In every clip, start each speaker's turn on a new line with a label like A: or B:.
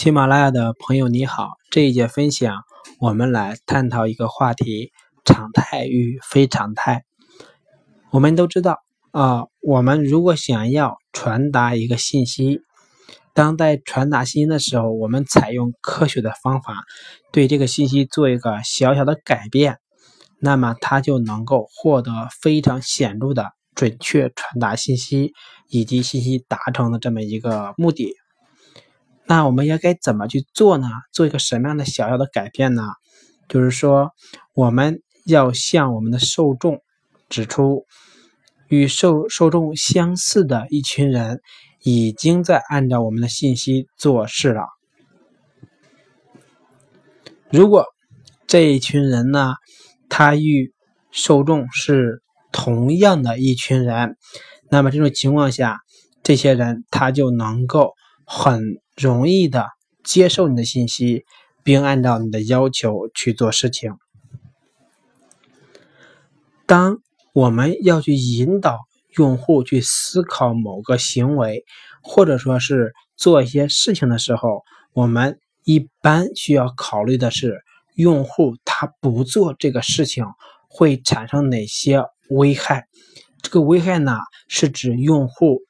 A: 喜马拉雅的朋友你好，这一节分享我们来探讨一个话题：常态与非常态。我们都知道啊，我们如果想要传达一个信息，当在传达信息的时候，我们采用科学的方法，对这个信息做一个小小的改变，那么它就能够获得非常显著的准确传达信息以及信息达成的这么一个目的。那我们也该怎么去做呢？做一个什么样的小小的改变呢？就是说，我们要向我们的受众指出，与受受众相似的一群人已经在按照我们的信息做事了。如果这一群人呢，他与受众是同样的一群人，那么这种情况下，这些人他就能够很。容易的接受你的信息，并按照你的要求去做事情。当我们要去引导用户去思考某个行为，或者说是做一些事情的时候，我们一般需要考虑的是，用户他不做这个事情会产生哪些危害？这个危害呢，是指用户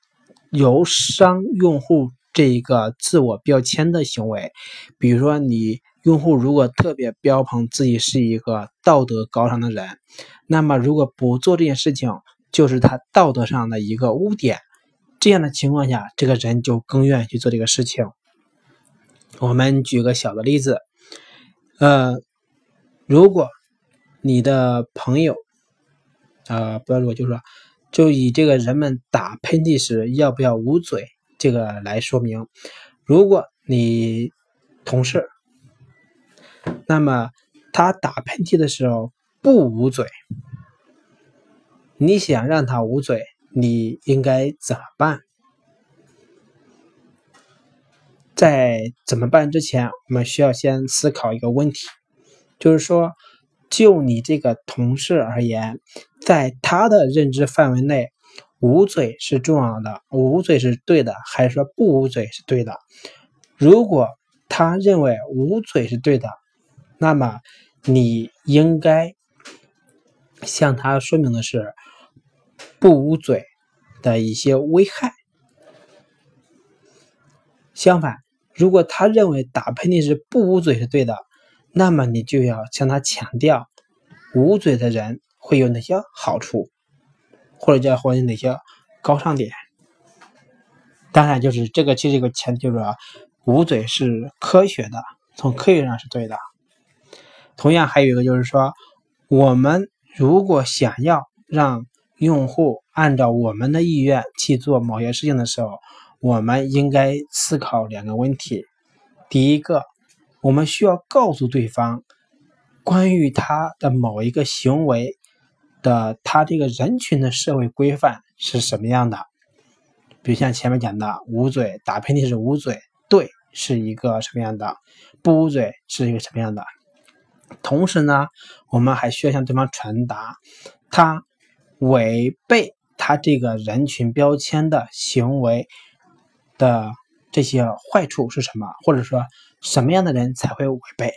A: 由伤用户。这一个自我标签的行为，比如说你用户如果特别标榜自己是一个道德高尚的人，那么如果不做这件事情，就是他道德上的一个污点。这样的情况下，这个人就更愿意去做这个事情。我们举个小的例子，呃，如果你的朋友，呃，不要如果就是说，就以这个人们打喷嚏时要不要捂嘴。这个来说明，如果你同事，那么他打喷嚏的时候不捂嘴，你想让他捂嘴，你应该怎么办？在怎么办之前，我们需要先思考一个问题，就是说，就你这个同事而言，在他的认知范围内。捂嘴是重要的，捂嘴是对的，还是说不捂嘴是对的？如果他认为捂嘴是对的，那么你应该向他说明的是不捂嘴的一些危害。相反，如果他认为打喷嚏是不捂嘴是对的，那么你就要向他强调捂嘴的人会有哪些好处。或者叫或者哪些高尚点，当然就是这个，其实一个前提就是，捂嘴是科学的，从科学上是对的。同样还有一个就是说，我们如果想要让用户按照我们的意愿去做某些事情的时候，我们应该思考两个问题。第一个，我们需要告诉对方关于他的某一个行为。的他这个人群的社会规范是什么样的？比如像前面讲的捂嘴、打喷嚏是捂嘴，对，是一个什么样的？不捂嘴是一个什么样的？同时呢，我们还需要向对方传达，他违背他这个人群标签的行为的这些坏处是什么？或者说什么样的人才会违背？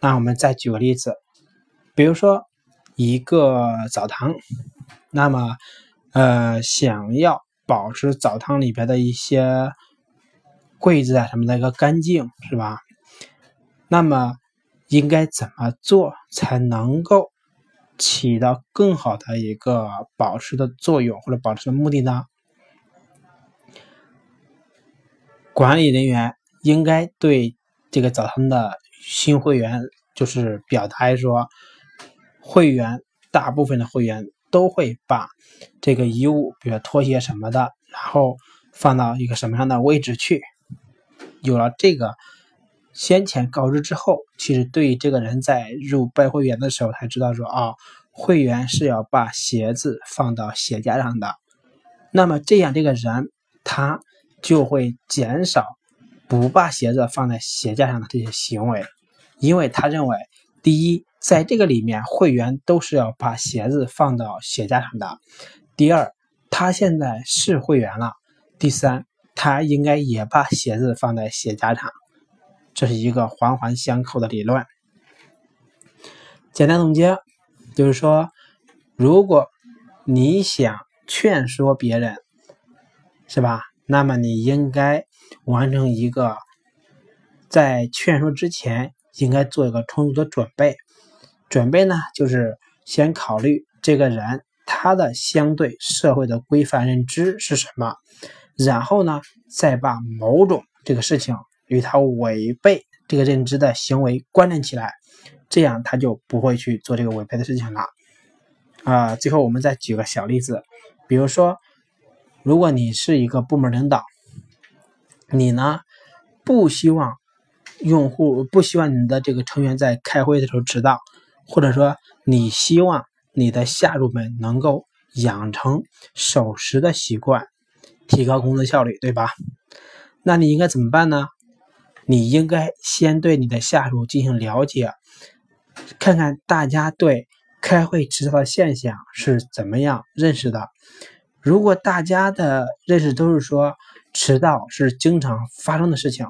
A: 那我们再举个例子。比如说，一个澡堂，那么，呃，想要保持澡堂里边的一些柜子啊什么的一个干净，是吧？那么，应该怎么做才能够起到更好的一个保持的作用或者保持的目的呢？管理人员应该对这个澡堂的新会员，就是表达说。会员大部分的会员都会把这个衣物，比如拖鞋什么的，然后放到一个什么样的位置去。有了这个先前告知之后，其实对于这个人在入拜会员的时候才知道说啊，会员是要把鞋子放到鞋架上的。那么这样这个人他就会减少不把鞋子放在鞋架上的这些行为，因为他认为第一。在这个里面，会员都是要把鞋子放到鞋架上的。第二，他现在是会员了。第三，他应该也把鞋子放在鞋架上。这是一个环环相扣的理论。简单总结就是说，如果你想劝说别人，是吧？那么你应该完成一个在劝说之前应该做一个充足的准备。准备呢，就是先考虑这个人他的相对社会的规范认知是什么，然后呢，再把某种这个事情与他违背这个认知的行为关联起来，这样他就不会去做这个违背的事情了。啊，最后我们再举个小例子，比如说，如果你是一个部门领导，你呢不希望用户不希望你的这个成员在开会的时候迟到。或者说，你希望你的下属们能够养成守时的习惯，提高工作效率，对吧？那你应该怎么办呢？你应该先对你的下属进行了解，看看大家对开会迟到的现象是怎么样认识的。如果大家的认识都是说迟到是经常发生的事情，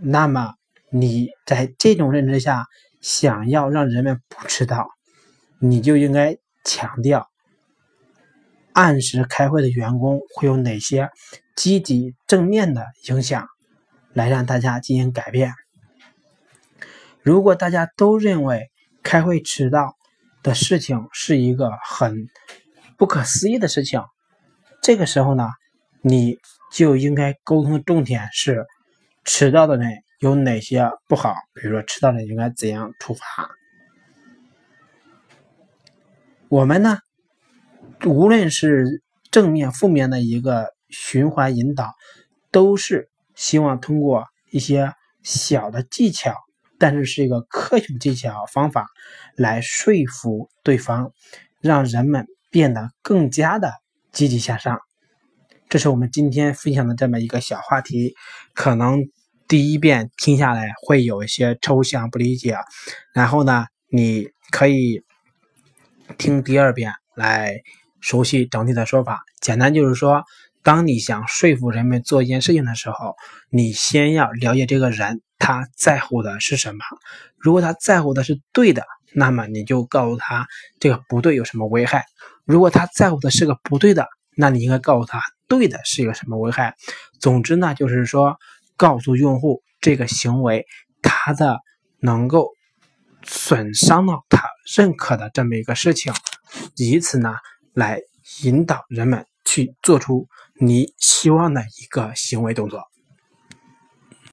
A: 那么你在这种认知下。想要让人们不迟到，你就应该强调按时开会的员工会有哪些积极正面的影响，来让大家进行改变。如果大家都认为开会迟到的事情是一个很不可思议的事情，这个时候呢，你就应该沟通的重点是迟到的人。有哪些不好？比如说迟到了应该怎样处罚？我们呢，无论是正面、负面的一个循环引导，都是希望通过一些小的技巧，但是是一个科学技巧方法，来说服对方，让人们变得更加的积极向上。这是我们今天分享的这么一个小话题，可能。第一遍听下来会有一些抽象不理解，然后呢，你可以听第二遍来熟悉整体的说法。简单就是说，当你想说服人们做一件事情的时候，你先要了解这个人他在乎的是什么。如果他在乎的是对的，那么你就告诉他这个不对有什么危害；如果他在乎的是个不对的，那你应该告诉他对的是一个什么危害。总之呢，就是说。告诉用户这个行为，他的能够损伤到他认可的这么一个事情，以此呢来引导人们去做出你希望的一个行为动作。